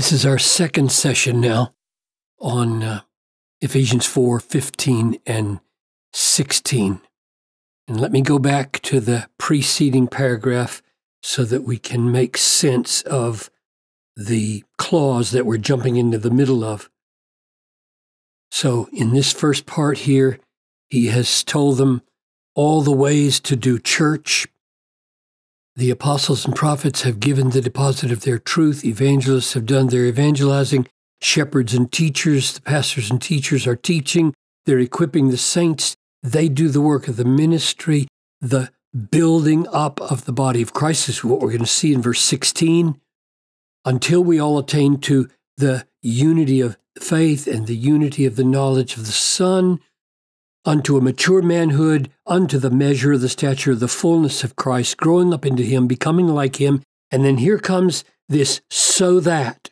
This is our second session now on uh, Ephesians 4 15 and 16. And let me go back to the preceding paragraph so that we can make sense of the clause that we're jumping into the middle of. So, in this first part here, he has told them all the ways to do church, the apostles and prophets have given the deposit of their truth. Evangelists have done their evangelizing. Shepherds and teachers, the pastors and teachers are teaching. They're equipping the saints. They do the work of the ministry. The building up of the body of Christ is what we're going to see in verse 16. Until we all attain to the unity of faith and the unity of the knowledge of the Son, unto a mature manhood, unto the measure of the stature of the fullness of Christ, growing up into Him, becoming like Him. And then here comes this so that.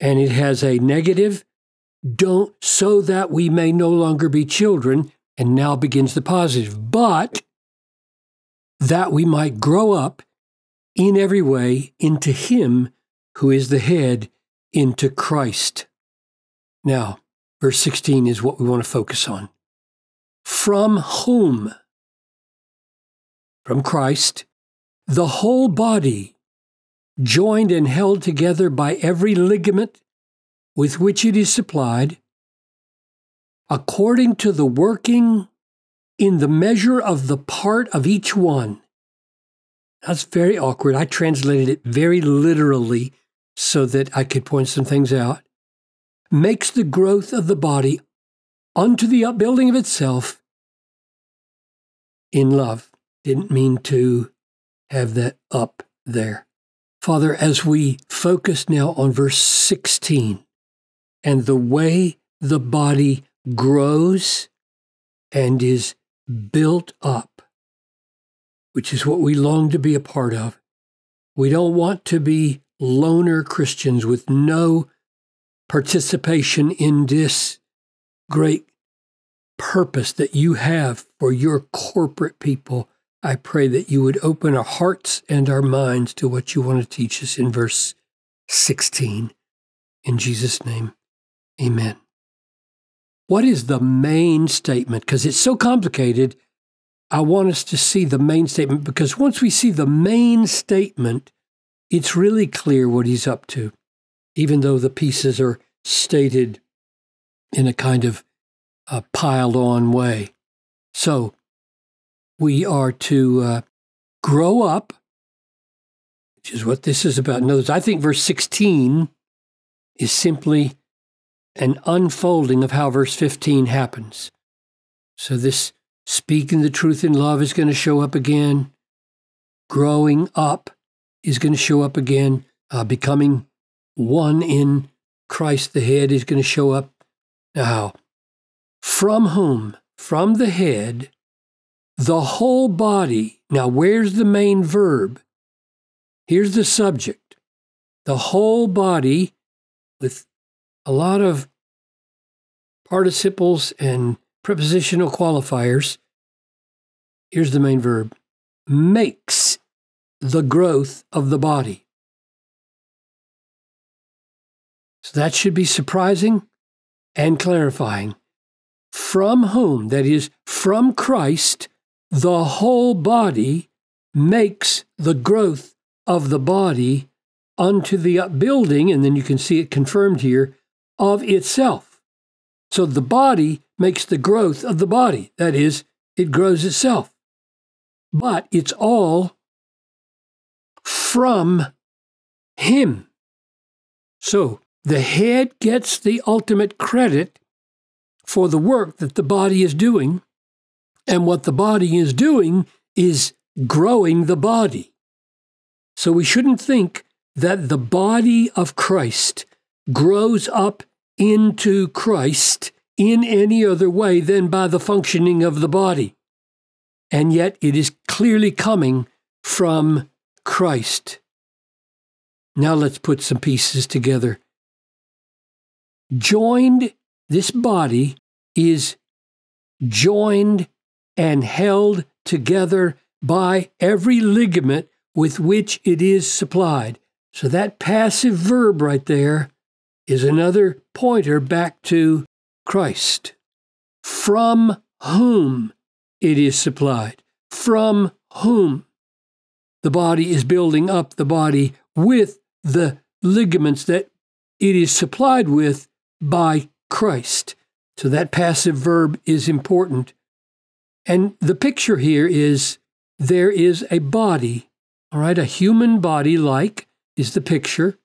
And it has a negative, don't, so that we may no longer be children. And now begins the positive, but that we might grow up in every way into Him who is the head, into Christ. Now, verse 16 is what we want to focus on from whom? From Christ, the whole body, joined and held together by every ligament with which it is supplied, according to the working in the measure of the part of each one. That's very awkward. I translated it very literally so that I could point some things out. Makes the growth of the body unto the upbuilding of itself in love. Didn't mean to have that up there. Father, as we focus now on verse 16 and the way the body grows and is built up, which is what we long to be a part of. We don't want to be loner Christians with no participation in this great purpose that you have for your corporate people, I pray that you would open our hearts and our minds to what you want to teach us in verse 16. In Jesus' name, amen. What is the main statement? Because it's so complicated. I want us to see the main statement because once we see the main statement, it's really clear what he's up to, even though the pieces are stated in a kind of uh, piled on way. So we are to uh, grow up, which is what this is about. Notice, I think verse 16 is simply an unfolding of how verse 15 happens. So this speaking the truth in love is going to show up again. Growing up is going to show up again. Uh, becoming one in Christ the head is going to show up. Now, from whom, from the head, the whole body. Now, where's the main verb? Here's the subject. The whole body, with a lot of participles and prepositional qualifiers. Here's the main verb makes the growth of the body. So that should be surprising and clarifying from whom, that is, from Christ, the whole body makes the growth of the body unto the upbuilding, and then you can see it confirmed here, of itself. So the body makes the growth of the body, that is, it grows itself. But it's all from Him. So the head gets the ultimate credit for the work that the body is doing. And what the body is doing is growing the body. So we shouldn't think that the body of Christ grows up into Christ in any other way than by the functioning of the body. And yet it is clearly coming from Christ. Now let's put some pieces together. Joined this body is joined and held together by every ligament with which it is supplied. So that passive verb right there is another pointer back to Christ, from whom it is supplied, from whom. The body is building up the body with the ligaments that it is supplied with by Christ. So that passive verb is important. And the picture here is there is a body, all right, a human body like is the picture.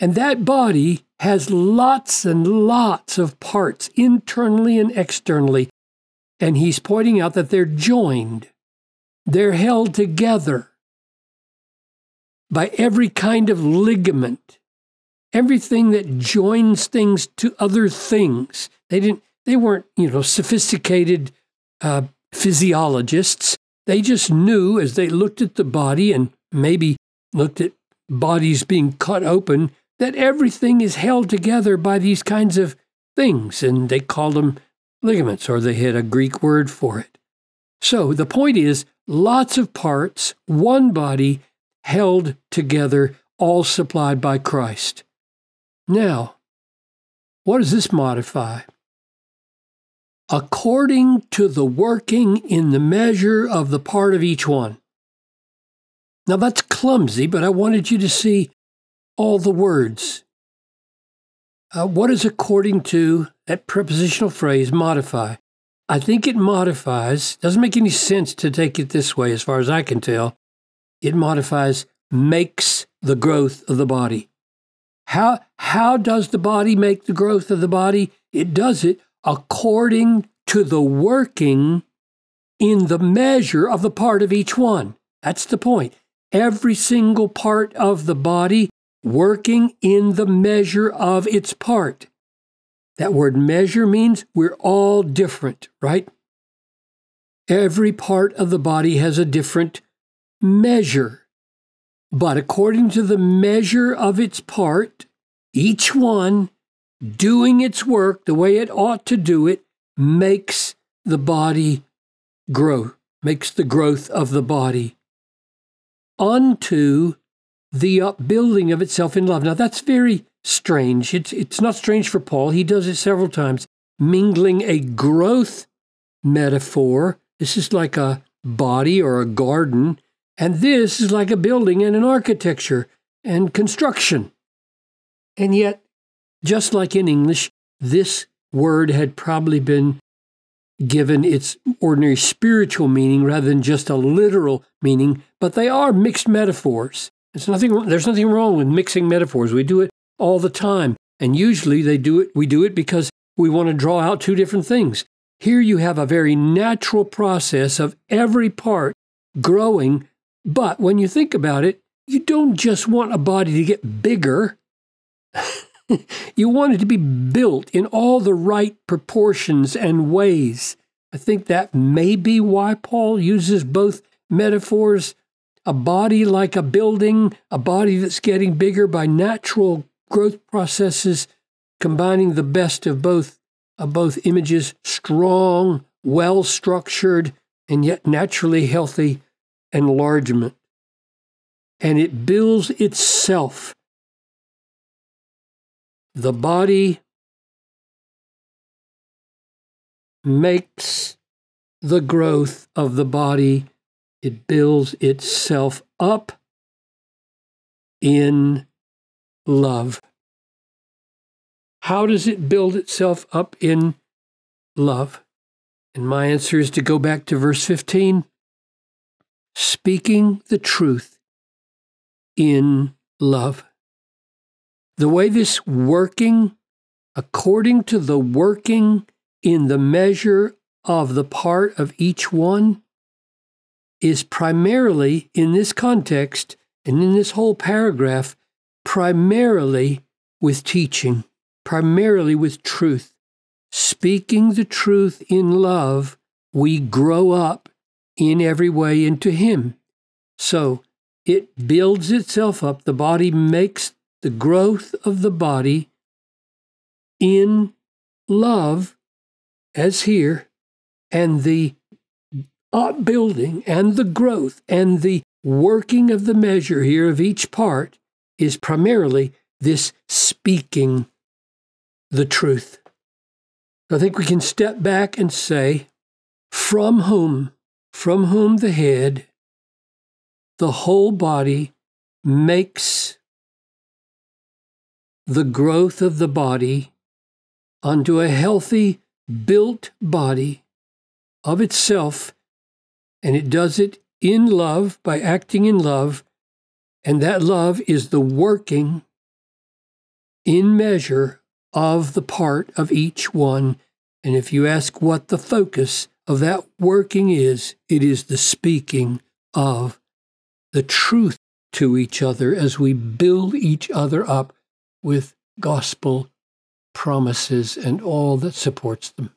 And that body has lots and lots of parts, internally and externally. And he's pointing out that they're joined, they're held together by every kind of ligament, everything that joins things to other things. They didn't. They weren't, you know, sophisticated uh, physiologists. They just knew as they looked at the body and maybe looked at bodies being cut open that everything is held together by these kinds of things, and they called them ligaments, or they had a Greek word for it. So the point is lots of parts, one body held together, all supplied by Christ. Now, what does this modify? According to the working in the measure of the part of each one. Now that's clumsy, but I wanted you to see all the words. Uh, what is according to that prepositional phrase modify? I think it modifies, doesn't make any sense to take it this way as far as I can tell. It modifies makes the growth of the body. How, how does the body make the growth of the body? It does it according to the working in the measure of the part of each one. That's the point. Every single part of the body working in the measure of its part. That word measure means we're all different, right? Every part of the body has a different measure. But according to the measure of its part, each one doing its work the way it ought to do it makes the body grow, makes the growth of the body unto the upbuilding of itself in love. Now that's very strange. It's, it's not strange for Paul. He does it several times, mingling a growth metaphor. This is like a body or a garden and this is like a building and an architecture and construction. And yet, just like in English, this word had probably been given its ordinary spiritual meaning rather than just a literal meaning, but they are mixed metaphors. There's nothing, there's nothing wrong with mixing metaphors. We do it all the time. And usually they do it, we do it because we want to draw out two different things. Here you have a very natural process of every part growing but when you think about it, you don't just want a body to get bigger. you want it to be built in all the right proportions and ways. I think that may be why Paul uses both metaphors a body like a building, a body that's getting bigger by natural growth processes, combining the best of both, of both images strong, well structured, and yet naturally healthy enlargement, and it builds itself. The body makes the growth of the body, it builds itself up in love. How does it build itself up in love? And my answer is to go back to verse 15 speaking the truth in love. The way this working, according to the working in the measure of the part of each one, is primarily in this context and in this whole paragraph, primarily with teaching, primarily with truth. Speaking the truth in love, we grow up in every way into Him. So it builds itself up. The body makes the growth of the body in love, as here, and the upbuilding and the growth and the working of the measure here of each part is primarily this speaking the truth. I think we can step back and say, from whom, from whom the head, the whole body makes the growth of the body unto a healthy, built body of itself, and it does it in love by acting in love, and that love is the working in measure of the part of each one. And if you ask what the focus of that working is, it is the speaking of the truth to each other as we build each other up with gospel promises and all that supports them.